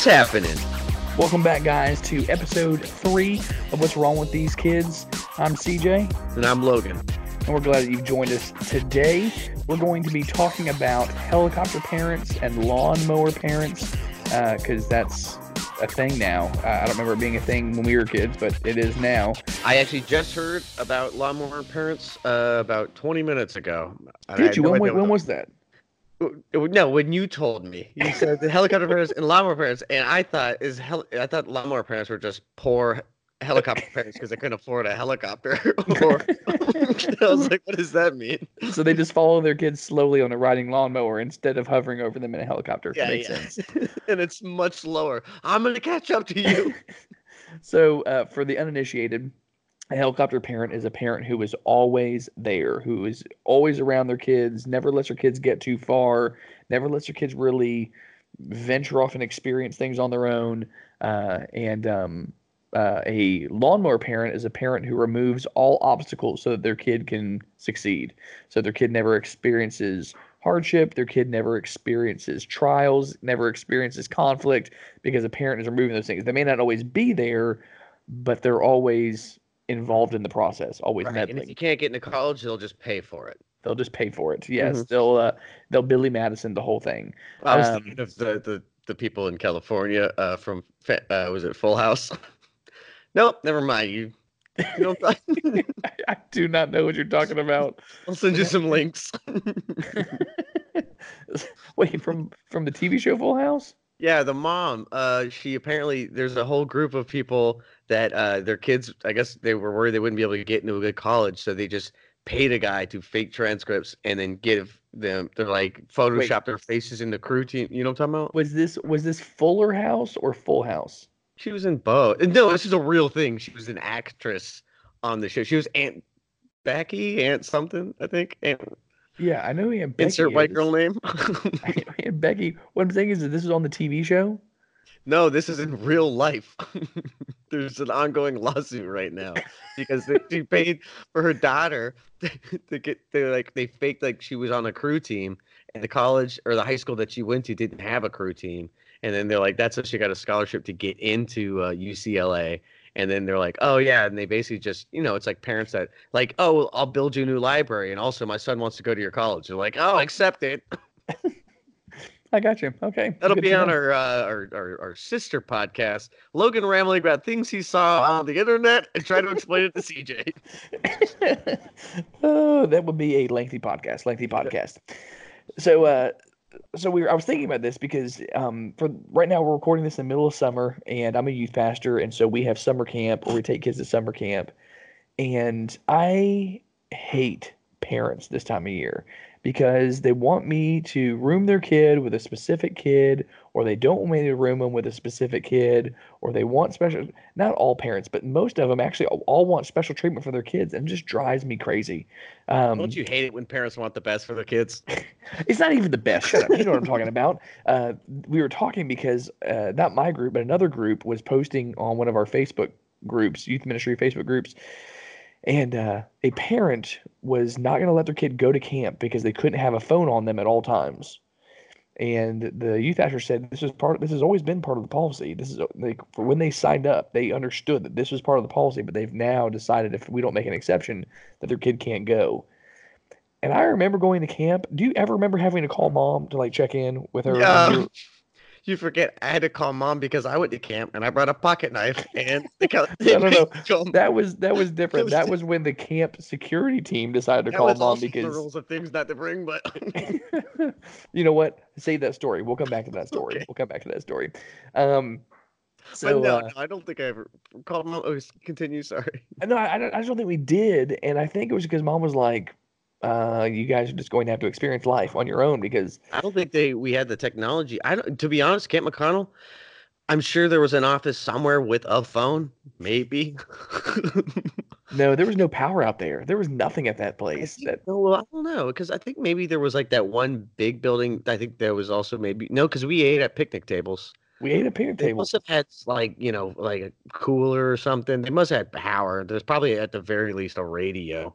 what's happening? Welcome back, guys, to episode three of What's Wrong with These Kids. I'm CJ, And I'm Logan. and we're glad that you've joined us today. We're going to be talking about helicopter parents and lawnmower parents because that's a thing now. Uh, I don't remember it being a thing when we were kids, but it is now. I actually just heard about lawnmower parents uh, about 20 minutes ago. Did you? When, when was that? No, when you told me, you said the helicopter parents and lawnmower parents, and I thought is hel- I thought lawnmower parents were just poor helicopter parents because they couldn't afford a helicopter. or I was like, what does that mean? So they just follow their kids slowly on a riding lawnmower instead of hovering over them in a helicopter. Yeah, Makes yeah. sense. and it's much lower. I'm gonna catch up to you. So, uh, for the uninitiated, a helicopter parent is a parent who is always there, who is always around their kids, never lets their kids get too far, never lets their kids really venture off and experience things on their own. Uh, and um, uh, a lawnmower parent is a parent who removes all obstacles so that their kid can succeed. So their kid never experiences hardship, their kid never experiences trials, never experiences conflict because a parent is removing those things. They may not always be there, but they're always involved in the process, always Right, and meddling. if you can't get into college, they'll just pay for it. They'll just pay for it. Yes, Mhm. they'll uh, they'll Billy Madison the whole thing. I was Um, thinking of the, the, the people in California uh, from uh, was it Full House? nope, never mind. You, you know, I'm I, I do not know what you're talking about. I'll send you some links. Wait, from from the TV show Full House? Yeah, the mom. Uh, she apparently there's a whole group of people that uh, their kids. I guess they were worried they wouldn't be able to get into a good college, so they just paid a guy to fake transcripts and then give them. They're like Photoshop their faces in the crew team. You know what I'm talking about? Was this was this Fuller House or Full House? She was in both. No, this is a real thing. She was an actress on the show. She was Aunt Becky, Aunt something, I think. Aunt, Yeah, I know he had Becky. insert white girl name. I know he had Becky. What I'm saying is that this is on the TV show. no, this is in real life. There's an ongoing lawsuit right now because they, she paid for her daughter to get. They like they faked like she was on a crew team, and the college or the high school that she went to didn't have a crew team. And then they're like, that's how she got a scholarship to get into uh, UCLA. And then they're like, oh yeah, and they basically just, you know, it's like parents that like, oh, I'll build you a new library, and also my son wants to go to your college. They're like, oh, accept it. I got you. Okay, That'll good be on know. our, uh, our our our sister podcast. Logan rambling about things he saw on the internet and try to explain it to CJ. oh, that would be a lengthy podcast. Lengthy podcast. So, uh, so we were, I was thinking about this because um, for right now we're recording this in the middle of summer, and I'm a youth pastor, and so we have summer camp or we take kids to summer camp, and I hate parents this time of year because they want me to room their kid with a specific kid, or they don't want me to room them with a specific kid, or they want special. Not all parents, but most of them actually all- want special treatment for their kids, and it just drives me crazy. Um, Don't you hate it when parents want the best for their kids? it's not even the best. Shut up. You know what I'm talking about. Uh, we were talking because uh, not my group, but another group was posting on one of our Facebook groups, youth ministry Facebook groups, and uh, a parent was not going to let their kid go to camp because they couldn't have a phone on them at all times. And the youth usher said this is part. This has always been part of the policy. This is like for when they signed up, they understood that this was part of the policy, but they've now decided if we don't make an exception, that their kid can't go. And I remember going to camp. Do you ever remember having to call mom to like check in with her? Yeah. You forget I had to call mom because I went to camp and I brought a pocket knife and the co- No, no, no. That, was that was different. was That was when the camp security team decided to call mom also the because rules of things not to bring, but you know what? Save that story. We'll come back to that story. Okay. We'll come back to that story. Um, but so no, uh, no, I don't think I ever called mom. Oh, continue. Sorry. no, I, I don't- I just don't think we did, and I think it was because mom was like, uh, "You guys are just going to have to experience life on your own." Because I don't think they we had the technology. I don't. To be honest, Camp McConnell. I'm sure there was an office somewhere with a phone, maybe. no, there was no power out there. There was nothing at that place. That No, well, I don't know because I think maybe there was like that one big building. I think there was also maybe no, because we ate at picnic tables. we ate at picnic They table. must have had like you know like a cooler or something. They must have had power. There's probably at the very least a radio.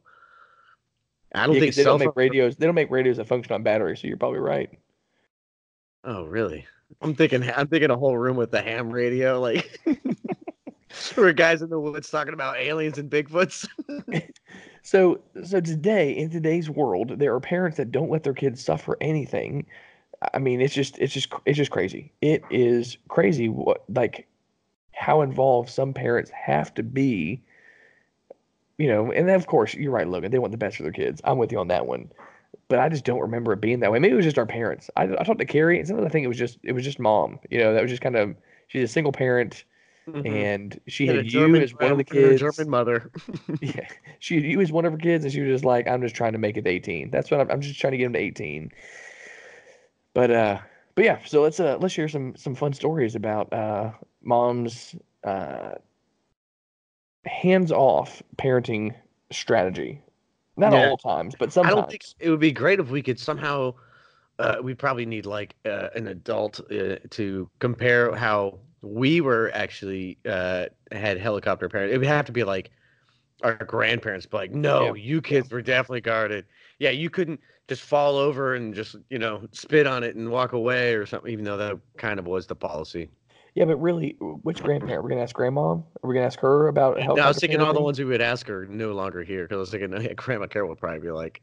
I don't Yeah, think they cell don't make radios. They don't make radios that function on battery, So you're probably right. Oh really? I'm thinking I'm thinking a whole room with the ham radio, like where guys in the woods talking about aliens and Bigfoots. So so today in today's world, there are parents that don't let their kids suffer anything. I mean, it's just it's just it's just crazy. It is crazy what like how involved some parents have to be. You know, and then of course you're right, Logan. They want the best for their kids. I'm with you on that one. But I just don't remember it being that way. Maybe it was just our parents. I, I talked to Carrie, and sometimes I think it was just it was just mom. You know, that was just kind of she's a single parent Mhm. and she And had you German as one of the kids. German mother. Yeah, she had you as one of her kids, and she was just like, "I'm just trying to make it to 18." That's what I'm. I'm just trying to get him to 18. But uh, but yeah. So let's uh let's share some some fun stories about uh mom's uh hands off parenting strategy. Not Yeah. all times, but sometimes. I don't think it would be great if we could somehow. Uh, we probably need like uh, an adult uh, to compare how we were actually uh, had helicopter parents. It would have to be like our grandparents, but like, no, you kids were definitely guarded. Yeah, you couldn't just fall over and just you know spit on it and walk away or something. Even though that kind of was the policy. Yeah, but really, which grandparent? We're gonna ask grandma. Are we gonna ask her about No, I was thinking all the ones we would ask are no longer here because I was thinking yeah, Grandma Carol would probably be like,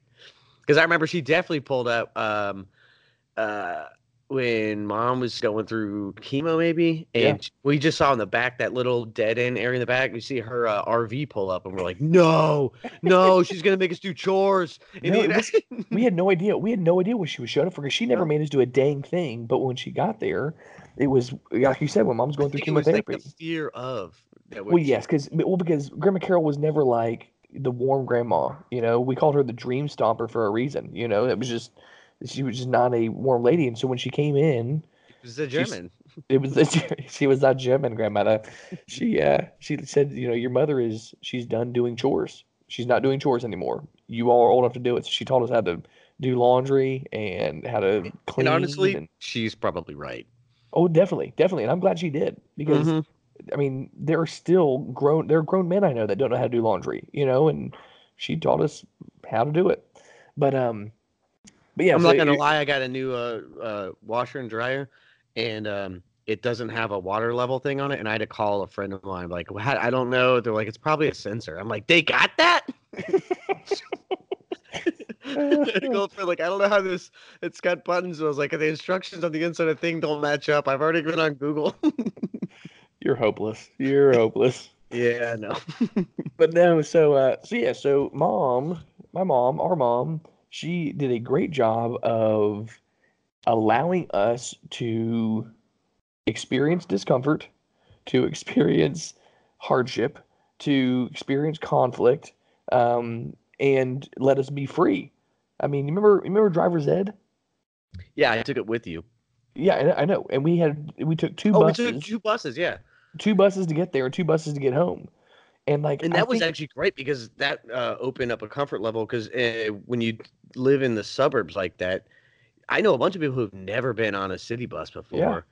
because I remember she definitely pulled up um, uh, when Mom was going through chemo, maybe, Yeah. and we just saw in the back that little dead end area in the back. We see her uh, RV pull up, and we're like, no, no, she's gonna make us do chores. No, was- we had no idea. We had no idea what she was showing up for because she never No. made us do a dang thing. But when she got there, it was like you said when mom's going through was like chemotherapy. the fear of. That well, yes, because well because Grandma Carol was never like the warm grandma. You know, we called her the dream stomper for a reason. You know, it was just she was just not a warm lady. And so when she came in, It was the she's- German. it was she was that German grandmother. She uh she said, you know, your mother is she's done doing chores. She's not doing chores anymore. You all are old enough to do it. So she taught us how to do laundry and how to clean. And honestly, and- she's probably right. Oh, definitely, definitely. And I'm glad she did because Mhm. I mean, there are still grown there are grown men I know that don't know how to do laundry. You know, and she taught us how to do it. But um, but yeah, I'm so not gonna lie. I got a new uh, uh, washer and dryer, and um, it doesn't have a water level thing on it. And I had to call a friend of mine. Like, "Well, I don't know. They're like, it's probably a sensor. I'm like, they got that. I go for like, I don't know how this. It's got buttons. I was like, the instructions on the inside of the thing don't match up. I've already been on Google. You're hopeless. You're hopeless. yeah, no. but no, so uh, so yeah, so mom, my mom, our mom, she did a great job of allowing us to experience discomfort, to experience hardship, to experience conflict, um, and let us be free. I mean, you remember, you remember driver's ed? Yeah, I took it with you. Yeah, I know- And we had we took two Oh, buses, we took two buses. Yeah. two buses to get there, and two buses to get home. And like, and I that was think- actually great because that uh, opened up a comfort level because uh, when you live in the suburbs like that i know a bunch of people who've never been on a city bus before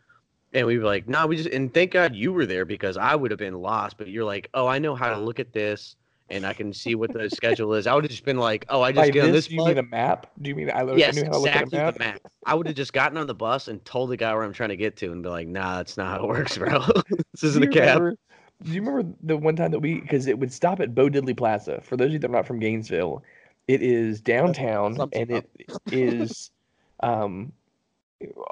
and we were like no we just and thank god you were there because i would have been lost but you're like oh i know how to look at this and i can see what the schedule is i would have just been like oh i just By get on this, do you bus. mean a map? Do you mean I, I yes knew how to look at a exactly map? the map i would have just gotten on the bus and told the guy where i'm trying to get to and be like nah that's not how it works bro this isn't a cab remember, do you remember the one time that we because it would stop at Bo Diddley Plaza? For those of you that are not from Gainesville, it is downtown and it is um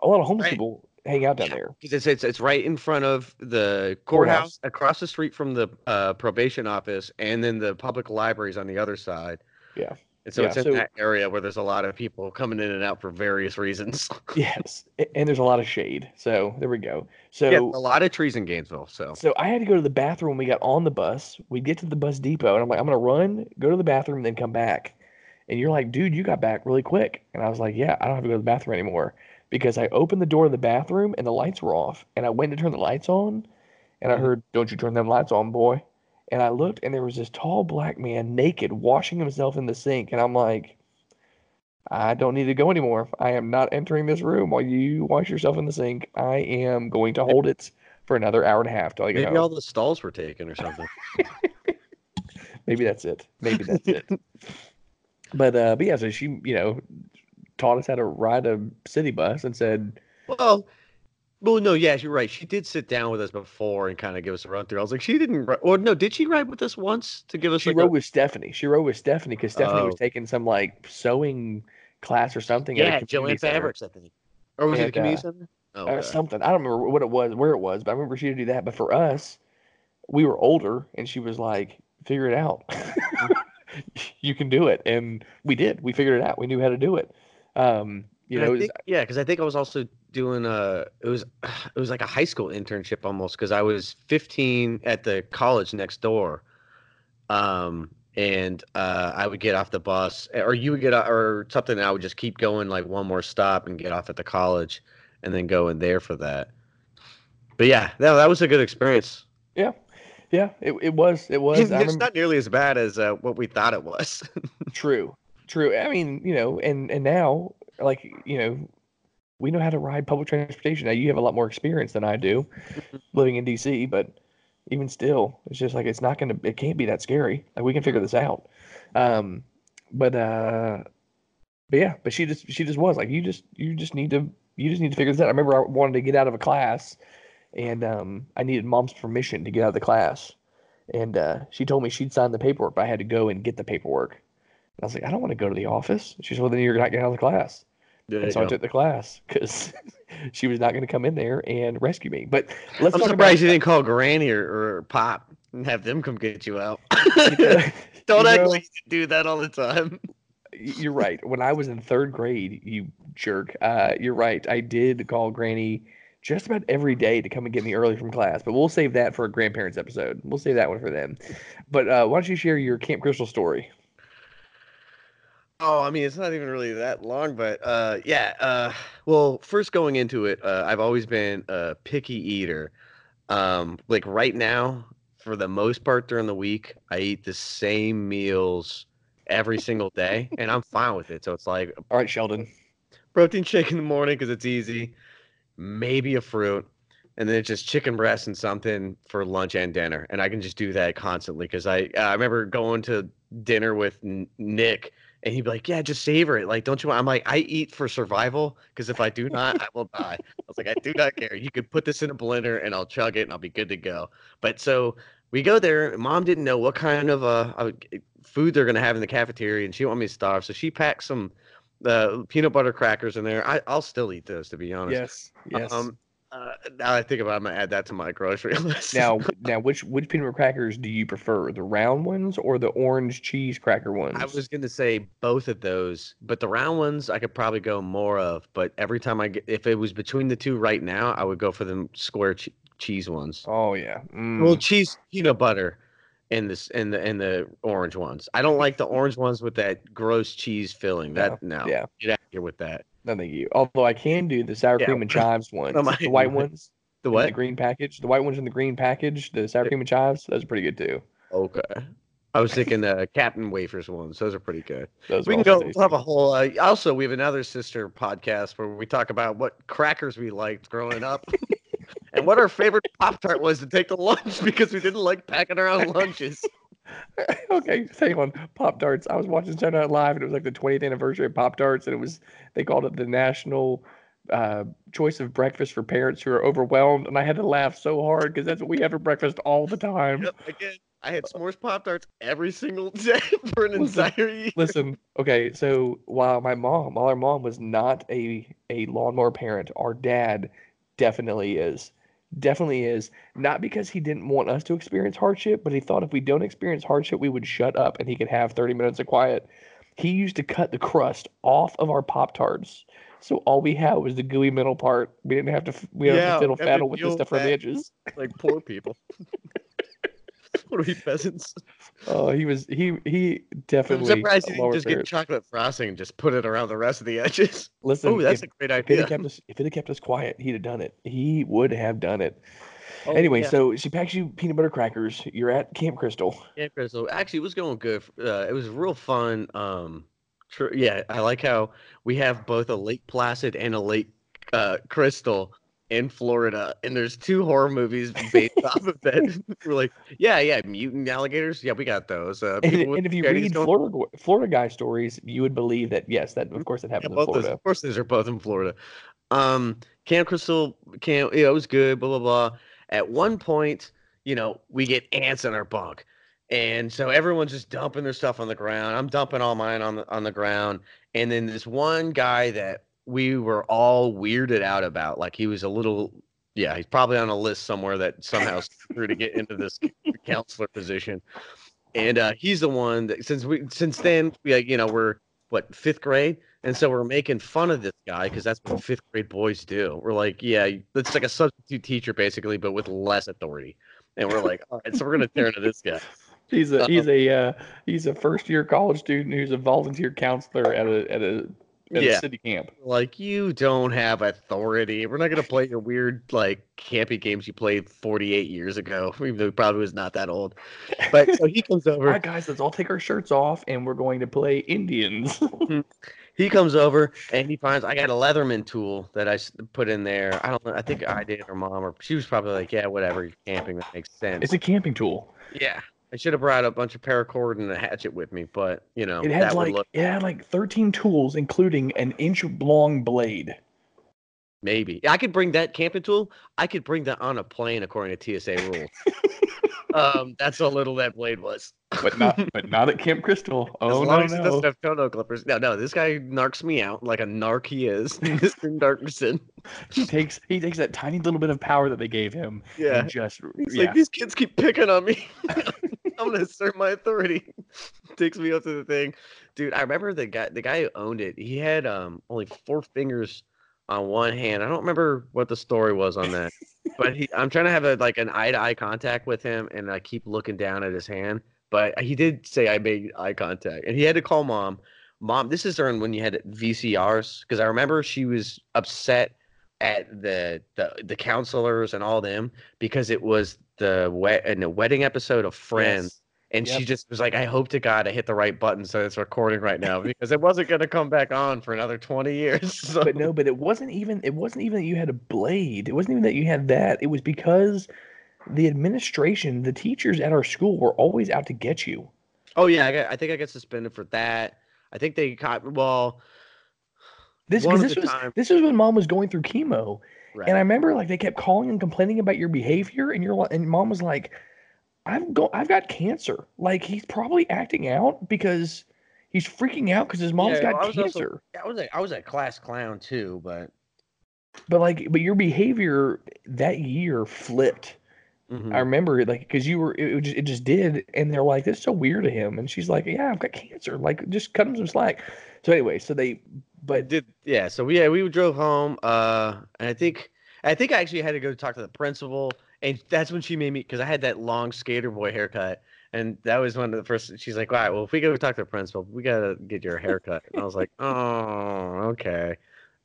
a lot of homeless Right. people hang out down there. Because it's, it's it's right in front of the Courthouse. courthouse, across the street from the uh, probation office, and then the public libraries on the other side. Yeah. And so Yeah, it's in so- that area where there's a lot of people coming in and out for various reasons. Yes, and there's a lot of shade. So there we go. So yeah, a lot of trees in Gainesville. So So I had to go to the bathroom when we got on the bus. We get to the bus depot, and I'm like, I'm gonna run, go to the bathroom, and then come back. And you're like, dude, you got back really quick. And I was like, yeah, I don't have to go to the bathroom anymore because I opened the door of the bathroom and the lights were off. And I went to turn the lights on, and I Mhm. heard, "Don't you turn them lights on, boy." And I looked, and there was this tall black man naked washing himself in the sink, and I'm like. I don't need to go anymore. I am not entering this room while you wash yourself in the sink. I am going to hold it for another hour and a half till I get maybe home. all the stalls were taken or something. Maybe that's it. Maybe that's it. But uh, but yeah, so she you know taught us how to ride a city bus and said, well, Well, no, yeah, you're right. She did sit down with us before and kind of give us a run through. I was like, she didn't, ri- or no, did she ride with us once to give us? She like rode a, with Stephanie. She rode with Stephanie because Stephanie was Oh. taking some like sewing class or something. yeah, Joanne. Fabrics, I think, or was it a And, community uh, center? Oh, or okay. something. I don't remember what it was, where it was, but I remember she would do that. But for us, we were older, and she was like, "Figure it out. you can do it." And we did. We figured it out. We knew how to do it. Um, you And know, I it was- yeah, because I think I was also doing a it was it was like a high school internship almost because I was 15 at the college next door, um, and uh, I would get off the bus or you would get or something. And I would just keep going like one more stop and get off at the college, and then go in there for that. But yeah, that that was a good experience. yeah, yeah. It, it was. It was. it's remember, not nearly as bad as uh, what we thought it was. True, true. I mean, you know, and and now, like, you know, we know how to ride public transportation. Now you have a lot more experience than I do, living in DC. But even still, it's just like it's not gonna. It can't be that scary. Like we can figure this out. Um, but uh, but yeah, but she just she just was like you just you just need to you just need to figure this out. I remember I wanted to get out of a class, and um, I needed mom's permission to get out of the class. And uh, she told me she'd sign the paperwork, but I had to go and get the paperwork. I was like, I don't want to go to the office. She said, Well, then you're not getting out of the class. There And you so I took the class because she was not going to come in there and rescue me. But let's I'm surprised you didn't call Granny or, or Pop and have them come get you out. Don't know, act like you do that all the time. You're right. When I was in third grade, you jerk. Uh, you're right. I did call Granny just about every day to come and get me early from class. But we'll save that for a grandparents episode. We'll save that one for them. But uh, why don't you share your Camp Crystal story? Oh, I mean, it's not even really that long, but uh, yeah. Uh, well, first going into it, uh, I've always been a picky eater. Um, like right now, for the most part during the week, I eat the same meals every single day, and I'm fine with it. So it's like All right, Sheldon. protein shake in the morning because it's easy, maybe a fruit, and then it's just chicken breast and something for lunch and dinner, and I can just do that constantly because I I remember going to dinner with N- Nick. And he'd be like, "Yeah, just savor it. Like, don't you want?" I'm like, "I eat for survival because if I do not, I will die." I was like, "I do not care. You could put this in a blender and I'll chug it and I'll be good to go." But so we go there. Mom didn't know what kind of uh, uh, food they're gonna have in the cafeteria, and she wanted me to starve. So she packed some uh, peanut butter crackers in there. I, I'll still eat those, to be honest. Yes. Yes. Um, uh, now I think about, it, I'm gonna add that to my grocery list. now, now, which which peanut butter crackers do you prefer, the round ones or the orange cheese cracker ones? I was gonna say both of those, but the round ones I could probably go more of. But every time I get, if it was between the two right now, I would go for the square che- cheese ones. Oh yeah. Mm. Well, cheese peanut butter, in this in the in the orange ones. I don't like the orange ones with that gross cheese filling. That no, yeah. get out of here with that. No, thank you. Although I can do the sour Yeah. cream and chives ones, my- the white ones, The what? the green package, the white ones in the green package, the sour cream and chives. Those are pretty good too. Okay. I was thinking the Captain Wafers ones. Those are pretty good. Those we can go. We'll have a whole. Uh, also, we have another sister podcast where we talk about what crackers we liked growing up, and what our favorite Pop Tart was to take to lunch because we didn't like packing our own lunches. okay, hang on. Pop Tarts. I was watching Saturday Night Live, and it was like the 20th anniversary of Pop Tarts, and it was they called it the national uh, choice of breakfast for parents who are overwhelmed, and I had to laugh so hard because that's what we have for breakfast all the time. Yep, Again, I had s'mores Pop Tarts every single day for an Listen, entire year. Listen, okay, so while my mom, while our mom was not a a lawnmower parent, our dad definitely is. Definitely is. Not because he didn't want us to experience hardship, but he thought if we don't experience hardship, we would shut up and he could have 30 minutes of quiet. He used to cut the crust off of our Pop Tarts. So all we had was the gooey middle part. We didn't have to we didn't Yeah, have to fiddle we have to faddle with the stuff around the edges. like poor people. what are we peasants? Oh, he was he he definitely. I'm surprised you didn't just get chocolate frosting and just put it around the rest of the edges. Listen, Oh, that's if- a great idea. If it kept us, if it had kept us quiet, he'd have done it. He would have done it. Oh, anyway, yeah. so she packs you peanut butter crackers. You're at Camp Crystal. Yeah, Crystal. Actually, it was going good. Uh, it was real fun. Um, tr- yeah, I like how we have both a Lake Placid and a Lake uh, Crystal in Florida, and there's two horror movies based off of that. We're like, yeah, yeah, mutant alligators. Yeah, we got those. Uh, And, and if you read going- Florida Florida guy stories, you would believe that yes, that of course that yeah, happens in both those, Florida. of course, these are both in Florida. Um, Camp Crystal camp, you know, it was good, blah blah blah. At one point, you know, we get ants in our bunk. And so everyone's just dumping their stuff on the ground. I'm dumping all mine on the on the ground. And then this one guy that we were all weirded out about, like he was a little yeah, he's probably on a list somewhere that somehow through to get into this counselor position. And uh, he's the one that since we since then we you know we're what fifth grade, and so we're making fun of this guy because that's what fifth grade boys do. We're like, yeah, it's like a substitute teacher basically, but with less authority. And we're like, all right, so we're gonna tear into this guy. He's a he's a uh, he's a first year college student who's a volunteer counselor at a at a at Yeah. city camp. Like you don't have authority. We're not gonna play your weird like campy games you played 48 years ago, even though probably was not that old. But so he comes over. right, guys, let's all take our shirts off and we're going to play Indians. Mm-hmm. he comes over and he finds I got a Leatherman tool that I put in there. I don't know. I think I did or mom or she was probably like, yeah, whatever. You're camping. That makes sense. it's a camping tool. yeah. I should have brought a bunch of paracord and a hatchet with me, but you know It had that like would look it had like 13 tools, including an inch long blade. maybe. I could bring that camping tool. I could bring that on a plane according to TSA rules. um, that's how little that blade was. But not but not at Camp Crystal. as Oh long no as he no. doesn't have toenail clippers. No, no, this guy narcs me out like a narc he is, Mr. Narkerson. He takes he takes that tiny little bit of power that they gave him Yeah. and just He's yeah. like, these kids keep picking on me. I'm gonna assert my authority. Takes me up to the thing, dude. I remember the guy, the guy who owned it. He had um only four fingers on one hand. I don't remember what the story was on that, but he. I'm trying to have a like an eye to eye contact with him, and I keep looking down at his hand. But he did say I made eye contact, and he had to call mom. Mom, this is during when you had VCRs, because I remember she was upset at the, the the counselors and all them because it was the wet in the wedding episode of Friends, Yes. and she just was like, "I hope to God I hit the right button so it's recording right now because it wasn't going to come back on for another twenty years." So, But no, but it wasn't even it wasn't even that you had a blade. It wasn't even that you had that. It was because the administration, the teachers at our school were always out to get you. oh yeah, I, got, I think I got suspended for that. I think they caught well. This One this was time- this was when mom was going through chemo. Right. And I remember like they kept calling and complaining about your behavior, and you're and mom was like, "I've go I've got cancer. Like he's probably acting out because he's freaking out because his mom's Yeah, got cancer. I was also- I was a, I was a class clown too, but But like, but your behavior that year flipped. Mhm. I remember it like because you were it, it just it just did, and they're like, "That's so weird to him," and she's like, "Yeah, I've got cancer. Like, just cut him some slack." So anyway, so they, but did yeah so we yeah we drove home uh and i think i think i actually had to go talk to the principal and that's when she made me because i had that long skater boy haircut and that was one of the first she's like all right well if we go talk to the principal we gotta get your haircut and i was like oh okay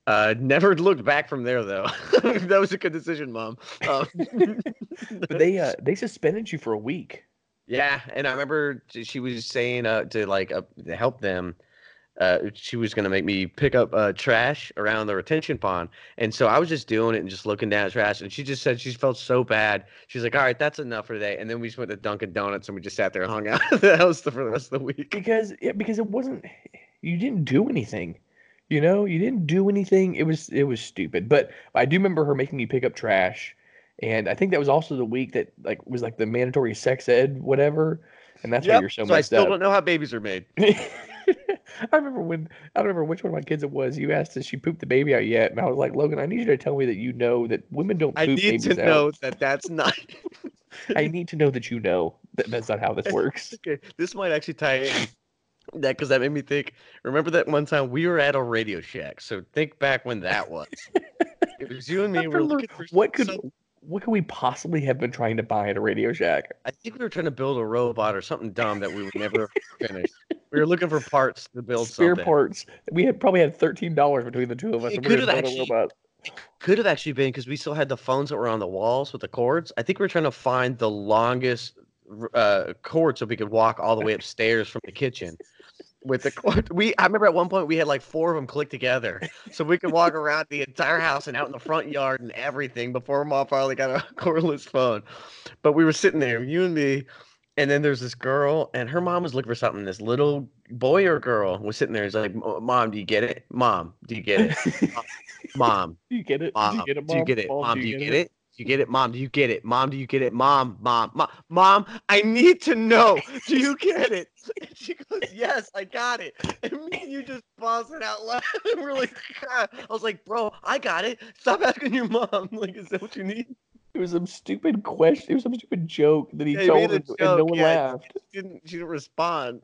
uh never looked back from there though that was a good decision mom um, but they uh they suspended you for a week. yeah and i remember she was saying uh to like uh, to help them uh, she was going to make me pick up uh, trash around the retention pond. And so I was just doing it and just looking down at trash. And she just said she felt so bad. She's like, all right, that's enough for today. And then we just went to Dunkin' Donuts and we just sat there and hung out at the house for the rest of the week. because yeah, because it wasn't you didn't do anything you know you didn't do anything it was it was stupid but i do remember her making me pick up trash and i think that was also the week that like was like the mandatory sex ed whatever and that's why you're so so I still up don't know how babies are made. I remember when I don't remember which one of my kids it was. You asked if she pooped the baby out yet, and I was like, Logan, I need you to tell me that you know that women don't poop. I need babies to out. know that that's not. I need to know that you know that that's not how this works. okay, this might actually tie in that because that made me think. Remember that one time we were at a Radio Shack? So think back when that was. it was you and me. We were looking for What could what could we possibly have been trying to buy at a Radio Shack? I think we were trying to build a robot or something dumb that we would never finish. We were looking for parts to build Spare something. parts. We had probably had thirteen dollars between the two of us. It and we could've gonna a actually-. Could have actually been because we still had the phones that were on the walls with the cords. I think we were trying to find the longest uh, cord so we could walk all the way upstairs from the kitchen. With the cord, we I remember at one point we had like four of them clicked together, so we could walk around the entire house and out in the front yard and everything before mom finally got a cordless phone. But we were sitting there, you and me, And then there's this girl, and her mom was looking for something. This little boy or girl was sitting there. He's like, "Mom, do you get it? Mom, do you get it? Mom, Do you get it? mom, do you get it? do you Mom? get it? Mom, Mom, do you get it? Do you get it? Mom, do you get it? Mom, do you get it? Mom, mom, mom, mom, I need to know. Do you get it? And she goes, Yes, I got it. And me and you just it out loud. And we're like. I was like, Bro, I got it. Stop asking your mom. Like, is that what you need? It was some stupid question. It was some stupid joke that he Yeah, told, a and, and no one yeah. laughed. She didn't she didn't respond.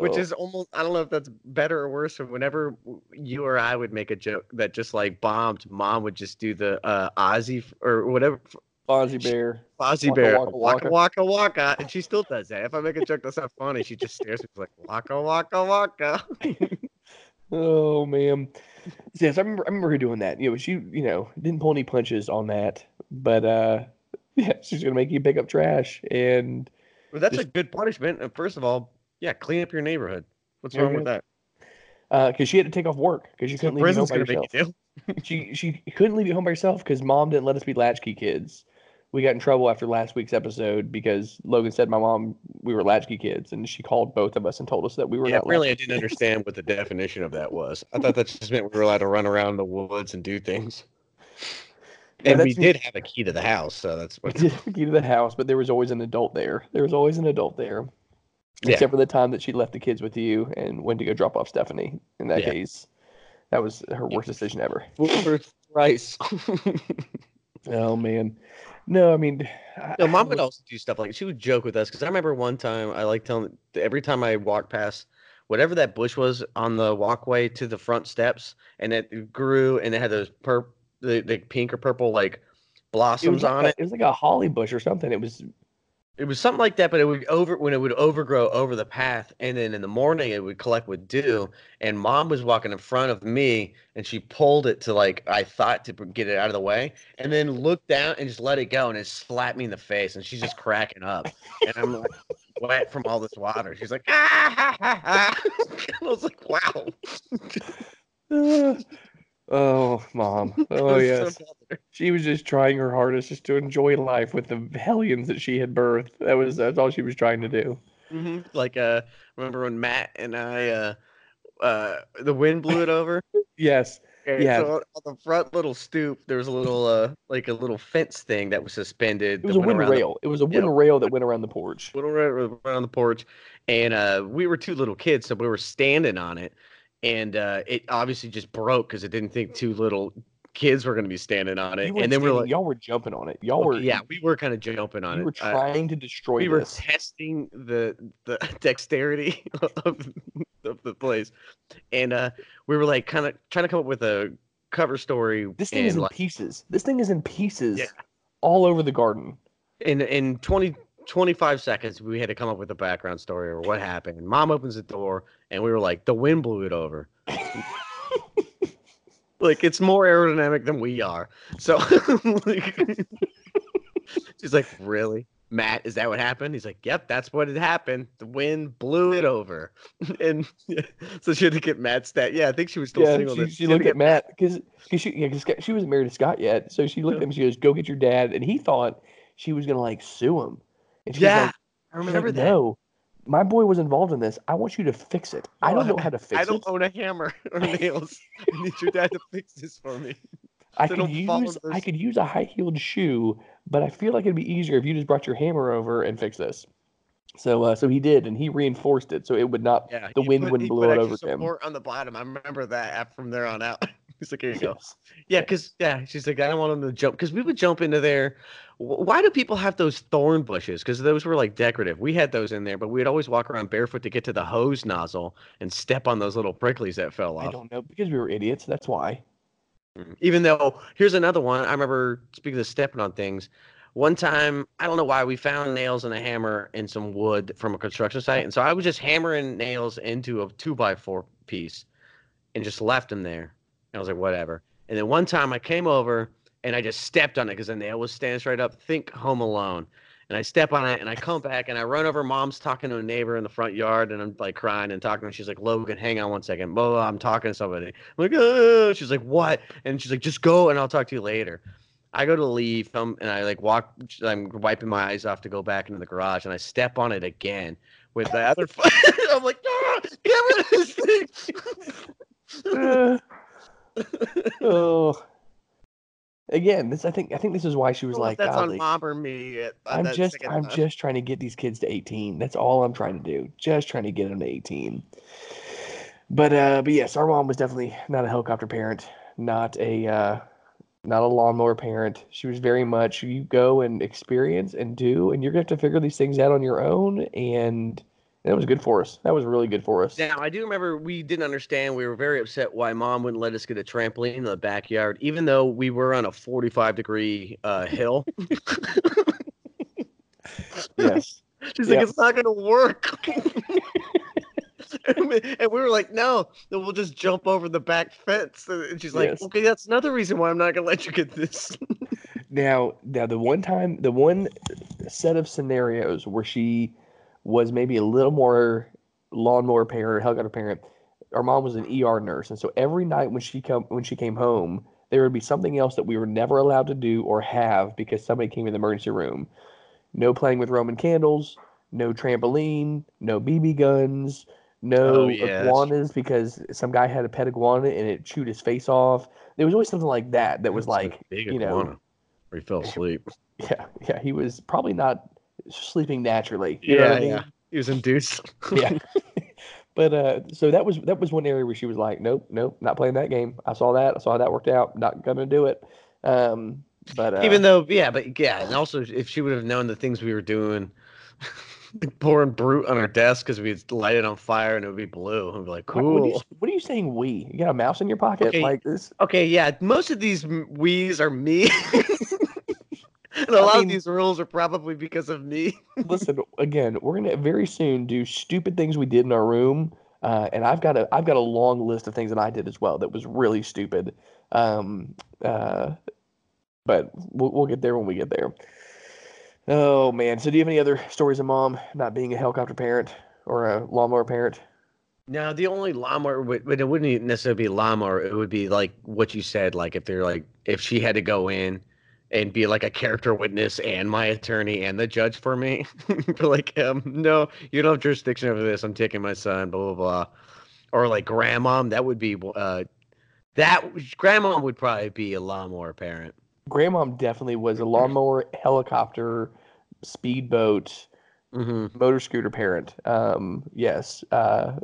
Which Oh. is almost I don't know if that's better or worse. Or whenever you or I would make a joke that just like bombed, mom would just do the uh Ozzy or whatever Fozzie Bear. Fozzie Waka Bear, waka waka, waka waka and she still does that. If I make a joke that's not funny, she just stares at me like waka waka waka. Oh man. Yes, I remember. I remember her doing that. You know, she you know didn't pull any punches on that, but uh, yeah, she's gonna make you pick up trash and Well, that's a good punishment. First of all, yeah, clean up your neighborhood. What's Yeah, wrong with that? because uh, she had to take off work because she couldn't leave home by gonna make you do. she she couldn't leave you home by herself because mom didn't let us be latchkey kids. We got in trouble after last week's episode because Logan said my mom we were latchkey kids, and she called both of us and told us that we were Yeah, really, I didn't understand what the definition of that was. I thought that just meant we were allowed to run around the woods and do things. Yeah, And we did have a key to the house, so that's We what. did have the key to the house, but there was always an adult there. There was always an adult there. Yeah. Except for the time that she left the kids with you and went to go drop off Stephanie. In that Yeah. case, that was her worst decision ever. First rice. Oh man, no, I mean, I- no, I mom would also do stuff like she would joke with us because I remember one time I like telling every time I walked past whatever that bush was on the walkway to the front steps, and it grew and it had those purp the, the pink or purple like blossoms was, like on a, it. it was like a holly bush or something. It was It was something like that, but it would over when it would overgrow over the path, and then in the morning it would collect with dew. And mom was walking in front of me, and she pulled it to like I thought to get it out of the way, and then looked down and just let it go, and it slapped me in the face, and she's just cracking up, and I'm like wet from all this water. She's like, ah, ha, ha, ha. I was like, wow. Oh, mom. Oh, yes. She was just trying her hardest just to enjoy life with the hellions that she had birthed. That was that's all she was trying to do. Mhm. Like uh, remember when Matt and I uh, uh, the wind blew it over. Yes. Okay, Yeah. So on the front little stoop, there was a little uh like a little fence thing that was suspended. It was a went wooden the- rail. It was a Yeah. wooden rail that went around the porch. rail around the porch, and uh we were two little kids, so we were standing on it, and uh it obviously just broke because it didn't think two little kids were going to be standing on it, and then we were like, y'all were jumping on it. Y'all were yeah, we were kind of jumping on it. We were Uh, trying to destroy we were testing the the dexterity of, of the place, and uh we were like kind of trying to come up with a cover story. This thing is in like, pieces. This thing is in pieces Yeah. all over the garden. in in 20 25 seconds we had to come up with a background story or what happened and mom opens the door and we were like the wind blew it over like it's more aerodynamic than we are so like, she's like really matt is that what happened he's like yep that's what had happened the wind blew it over and so she had to get matt stat yeah i think she was still yeah, single she, she looked at Matt because she yeah, 'cause she wasn't married to Scott yet. So she looked at him. She goes, "Go get your dad," and he thought she was gonna like sue him. Yeah like, i remember like, that No, my boy was involved in this. I want you to fix it. I don't know how to fix it. I don't it. own a hammer or nails. I need your dad to fix this for me. I so could use I could use a high heeled shoe, but I feel like it'd be easier if you just brought your hammer over and fix this. So uh, so he did, and he reinforced it so it would not. Yeah, The wind put- wouldn't blow it over him. support on the bottom. I remember that from there on out. He's like, here you go. Yeah, because yeah, she's like, I don't want him to jump because we would jump into there. Why do people have those thorn bushes? Because those were like decorative. We had those in there, but we'd always walk around barefoot to get to the hose nozzle and step on those little pricklies that fell off. I don't know because we were idiots. That's why. Mm. Even though here's another one. I remember speaking of stepping on things. One time, I don't know why, we found nails and a hammer and some wood from a construction site, and so I was just hammering nails into a two by four piece, and just left them there. I was like, whatever. And then one time I came over and I just stepped on it because the nail was standing straight up. Think Home Alone. And I step on it and I come back and I run over. Mom's talking to a neighbor in the front yard and I'm like crying and talking. And she's like, Logan, hang on one second. Blah, blah, I'm talking to somebody. I'm like, oh, she's like, what? And she's like, just go and I'll talk to you later. I go to leave, um, and I like walk. I'm wiping my eyes off to go back into the garage, and I step on it again with the other foot. I'm like, ah, get rid of this thing. Uh, oh. Again, this I think I think this is why she was Well, like, that's on mom or me. at- I'm just I'm just trying to get these kids to 18. That's all I'm trying to do. Just trying to get them to 18. But uh but yes, our mom was definitely not a helicopter parent, not a uh not a lawnmower parent. She was very much you go and experience and do and you're going to have to figure these things out on your own and that was good for us. That was really good for us. Now I do remember we didn't understand. We were very upset why mom wouldn't let us get a trampoline in the backyard, even though we were on a 45 degree uh, hill. Yes. She's Yeah. like, it's not gonna work. and we and we were like, no, then we'll just jump over the back fence. And she's like, Yes. okay, that's another reason why I'm not gonna let you get this. Now, now the one time, the one set of scenarios where she was maybe a little more lawnmower parent, helicopter parent. Our mom was an ER nurse, and so every night when she come when she came home, there would be something else that we were never allowed to do or have because somebody came in the emergency room. No playing with Roman candles, no trampoline, no BB guns, no Oh, yeah, iguanas because some guy had a pet iguana and it chewed his face off. There was always something like that that was like, big you know, iguana. He fell asleep. yeah, yeah, he was probably not sleeping naturally. You know what I mean? He was induced. yeah. but uh, so that was that was one area where she was like, nope, nope, not playing that game. I saw that. I saw how that worked out. Not gonna do it. Um, but uh, Even though, yeah, but yeah, and also if she would have known the things we were doing, like pouring Brut on our desk because we'd light it on fire and it would be blue. I'd be like, what, what, are you, cool. what are you saying? We? You got a mouse in your pocket Okay. like this? Okay, yeah, most of these we's are me. a I lot mean- of these rules are probably because of me. Listen, again, we're gonna very soon do stupid things we did in our room. Uh, and I've got a I've got a long list of things that I did as well that was really stupid. Um, uh, but we'll, we'll get there when we get there. Oh man! So do you have any other stories of mom not being a helicopter parent or a lawnmower parent? No, the only lawnmower would, but it wouldn't necessarily be lawnmower. It would be like what you said, like if they're like if she had to go in and be like a character witness and my attorney and the judge for me. Like, um, no, you don't have jurisdiction over this. I'm taking my son, blah blah blah. Or like grandma. that would be uh that grandma would probably be a lawnmower parent. Grandma definitely was a lawnmower, helicopter, speedboat, Mm-hmm. motor scooter parent. Um, yes. Uh,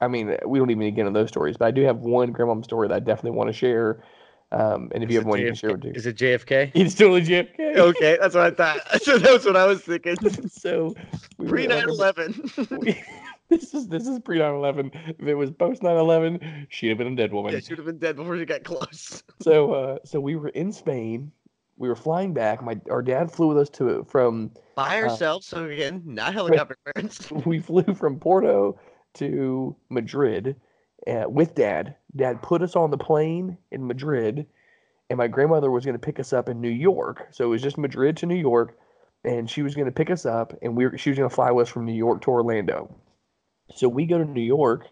I mean, we don't even get into those stories, but I do have one grandmom story that I definitely want to share. Um, and if you have one, you can share with too. Is it JFK? It's totally JFK. okay, that's what I thought. So that's what I was thinking. so we Pre like, 9/11. this is this is pre 9/11. If it was post 9/11, she'd have been a dead woman. Yeah, she would have been dead before she got close. So uh, so we were in Spain. We were flying back. My our dad flew with us to from By Uh, ourselves, so again, not helicopter parents. we flew from Porto to Madrid uh, with dad. Dad put us on the plane in Madrid, and my grandmother was going to pick us up in New York. So it was just Madrid to New York, and she was going to pick us up, and we were, she was going to fly with us from New York to Orlando. So we go to New York,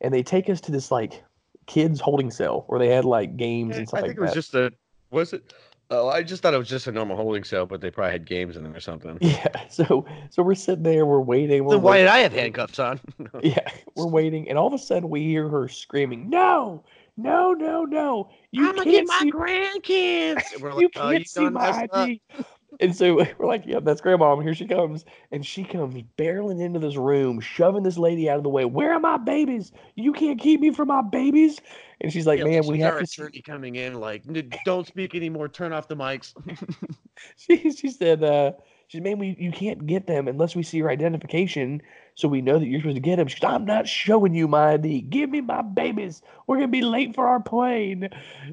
and they take us to this like kids holding cell where they had like games and stuff like that. I like think it was that. just a. Was it? Oh, I just thought it was just a normal holding cell, but they probably had games in them or something. yeah. So so we're sitting there, we're waiting. We're Then why waiting. did I have handcuffs on? Yeah, we're waiting, and all of a sudden we hear her screaming, "No, no, no, no! You I'm gonna get can't my see, grandkids. And we're you like, oh, can't you see my messed. ID." And so we're like, "Yeah, that's grandma. Here she comes!" And she comes barreling into this room, shoving this lady out of the way. Where are my babies? You can't keep me from my babies. And she's like, Yeah, "Man, we have to." see-" attorney coming in like, don't speak anymore. Turn off the mics. She she said, uh, "She said, man, we you can't get them unless we see your identification, so we know that you're supposed to get them." She goes, "I'm not showing you my ID. Give me my babies. We're gonna be late for our plane."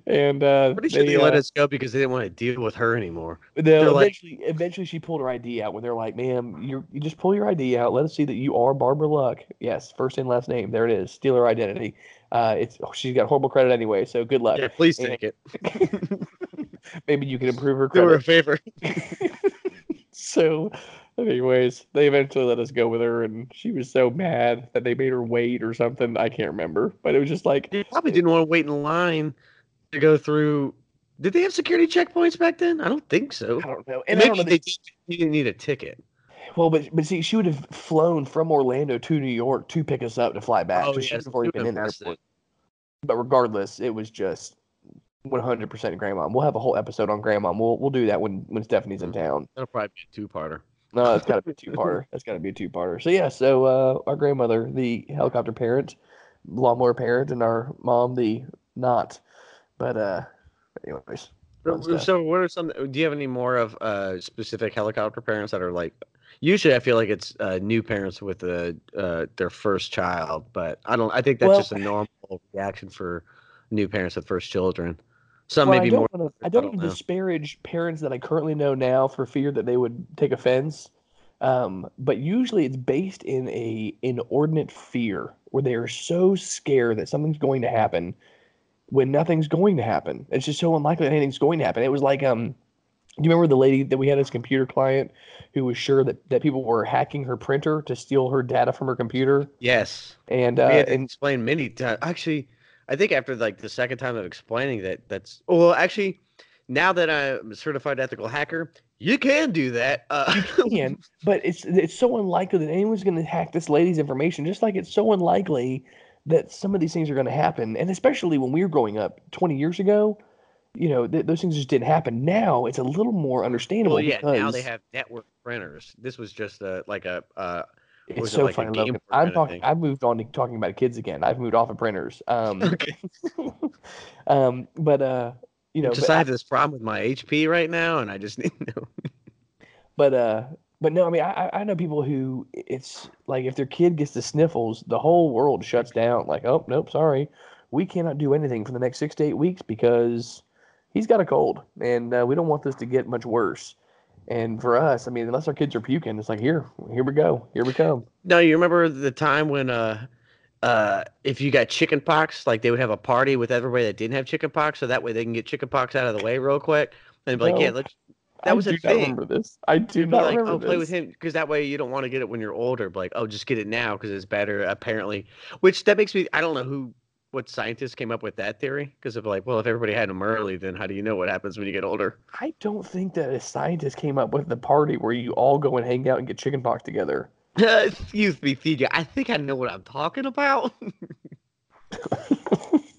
And uh, Pretty sure they, let uh, us go because they didn't want to deal with her anymore. no, they're like- eventually, eventually, she pulled her ID out. When they're like, "Ma'am, you you just pull your ID out. Let us see that you are Barbara Luck. Yes, first and last name. There it is. Steal her identity. Uh, it's oh, she's got horrible credit anyway, so good luck. Yeah, please and- take it. Maybe you can improve her credit. Do her a favor. so anyways they eventually let us go with her and she was so mad that they made her wait or something i can't remember but it was just like They probably eh didn't want to wait in line to go through Did they have security checkpoints back then? I don't think so. I don't know. And I Maybe don't know. they did. You didn't need a ticket. Well, but but see, she would have flown from Orlando to New York to pick us up to fly back. Oh, so she yes, would have already been in the airport. But regardless, it was just 100% grandma. We'll have a whole episode on grandma. We'll we'll do that when when Stephanie's in Mhm. town. That'll probably be a two-parter. No, it's got to be a two-parter. That's got to be a two-parter. So yeah, so uh, our grandmother, the helicopter parent, lawnmower parent, and our mom, the not. But uh, anyways, So, what are some? Do you have any more of uh, specific helicopter parents that are like? Usually, I feel like it's uh, new parents with uh, uh, their first child, but I don't. I think that's Well- just a normal reaction for new parents with first children. Some Well, maybe I more. don't wanna, I I don't don't want to disparage parents that I currently know now for fear that they would take offense. Um, but usually it's based in a inordinate fear where they are so scared that something's going to happen when nothing's going to happen. It's just so unlikely that anything's going to happen. It was like um do you remember the lady that we had as a computer client who was sure that, that people were hacking her printer to steal her data from her computer? Yes, And we uh, and explain many times. Actually, I think after like the second time of explaining that, that's well, actually, now that I'm a certified ethical hacker, you can do that. Uh, can, but it's it's so unlikely that anyone's going to hack this lady's information. Just like it's so unlikely that some of these things are going to happen, and especially when we were growing up 20 years ago, you know, th- those things just didn't happen. Now it's a little more understandable well, yeah, now they have network printers. This was just a like a. Uh, it's was it so like funny. Logan. I'm talking. I've moved on to talking about kids again. I've moved off of printers. Um, okay. um, but uh, you know, just I have this problem with my HP right now, and I just need to know. But uh, but no, I mean, I I- I know people who it's like if their kid gets the sniffles, the whole world shuts down. Like, oh nope, sorry, we cannot do anything for the next six to eight weeks because he's got a cold, and uh, we don't want this to get much worse. And for us, I mean, unless our kids are puking, it's like here, here we go, here we come. No, you remember the time when uh, uh, if you got chicken pox, like they would have a party with everybody that didn't have chicken pox, so that way they can get chicken pox out of the way real quick, and be like, yeah, let's. That I was a do not thing. remember this. I do not like, remember oh, this. play with him because that way you don't want to get it when you're older. But like, oh, just get it now because it's better. Apparently, which that makes me. I don't know who, what scientists came up with that theory because of like, well, if everybody had them early, then how do you know what happens when you get older? I don't think that a scientist came up with the party where you all go and hang out and get chickenpox together. Excuse me, CJ. I think I know what I'm talking about.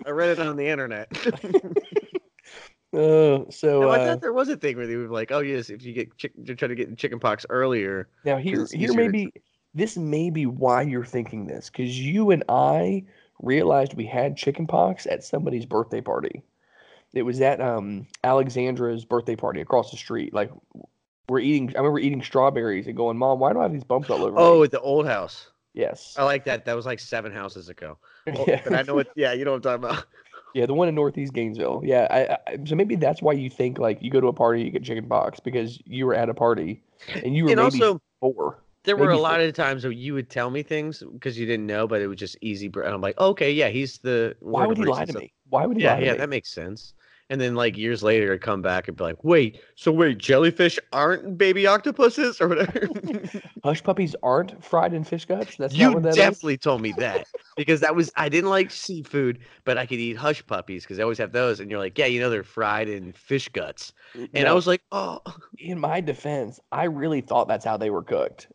I read it on the internet. Uh, so no, I uh, thought there was a thing where they were like, oh yes, if you get chick- you're trying to get chicken pox earlier. Now here, here easier may to- be this may be why you're thinking this, because you and I realized we had chickenpox at somebody's birthday party. It was at um Alexandra's birthday party across the street. Like we're eating, I remember eating strawberries and going, "Mom, why do I have these bumps all over Oh, me?" at the old house. Yes, I like that. That was like seven houses ago. Oh, yeah, I know what. Yeah, you know what I'm talking about. yeah, the one in Northeast Gainesville. Yeah, I, I, so maybe that's why you think like you go to a party, you get chickenpox because you were at a party and you were and maybe also, four. There were a maybe lot of times where you would tell me things because you didn't know, but it was just easy. And I'm like, okay, yeah, he's the. Why would he lie to me? Why would he Yeah, lie to yeah, that makes sense. And then like years later, I'd come back and be like, wait, so wait, jellyfish aren't baby octopuses or whatever. Hush puppies aren't fried in fish guts. That's not you what that is? definitely told me that because that was I didn't like seafood, but I could eat hush puppies because I always have those. And you're like, yeah, you know they're fried in fish guts, and I was like, oh, in my defense, I really thought that's how they were cooked,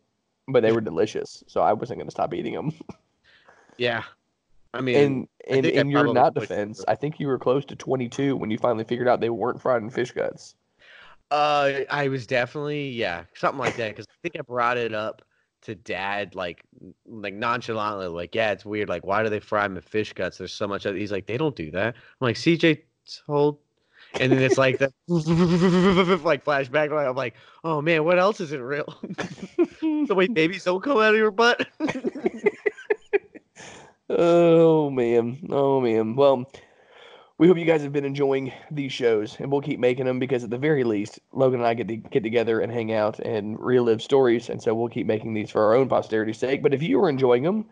but they were delicious, so I wasn't going to stop eating them. yeah. I mean, And in, in your not defense, I think you were close to 22 when you finally figured out they weren't fried in fish guts. uh, I was definitely yeah, something like that because I think I brought it up to dad like like nonchalantly, like, yeah, it's weird. Like, why do they fry them in fish guts? There's so much. Of, he's like, they don't do that. I'm like, CJ told. And then it's like the like flashback. I'm like, oh man, what else isn't real? so way babies don't come out of your butt. Oh man, oh man. Well, we hope you guys have been enjoying these shows, and we'll keep making them because at the very least, Logan and I get to get together and hang out and relive stories, and so we'll keep making these for our own posterity's sake. But if you are enjoying them,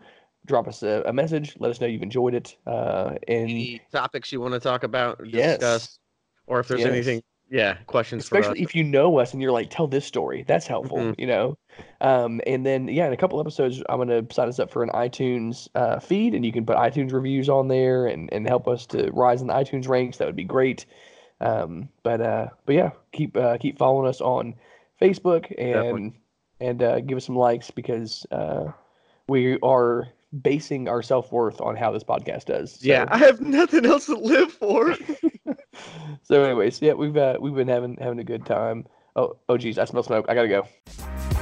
drop us a, a message. Let us know you've enjoyed it. Uh, and Any topics you want to talk about, or Yes. discuss, or if there's Yes. anything, yeah, questions for us. especially if you know us and you're like, tell this story. That's helpful, Mhm. you know. Um, and then yeah, in a couple episodes, I'm gonna sign us up for an iTunes uh, feed, and you can put iTunes reviews on there and and help us to rise in the iTunes ranks. That would be great. Um, but uh, but yeah, keep uh, keep following us on Facebook and Definitely. and uh, give us some likes because uh, we are basing our self worth on how this podcast does. So, Yeah, I have nothing else to live for. so anyways, yeah, we've uh, we've been having having a good time. Oh oh geez, I smell smoke. I gotta go.